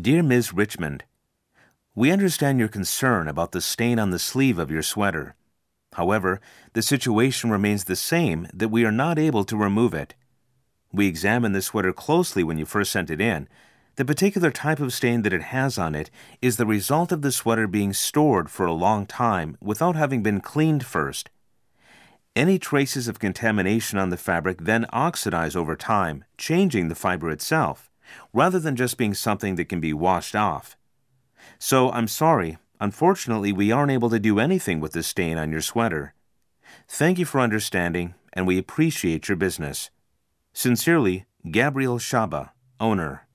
Dear Ms. Richmond, We understand your concern about the stain on the sleeve of your sweater. However, the situation remains the same that we are not able to remove it. We examined the sweater closely when you first sent it in. The particular type of stain that it has on it is the result of the sweater being stored for a long time without having been cleaned first. Any traces of contamination on the fabric then oxidize over time, changing the fiber itself, rather than just being something that can be washed off. So I'm sorry, unfortunately, we aren't able to do anything with the stain on your sweater. Thank you for understanding, and we appreciate your business. Sincerely, Gabriel Shaba, owner.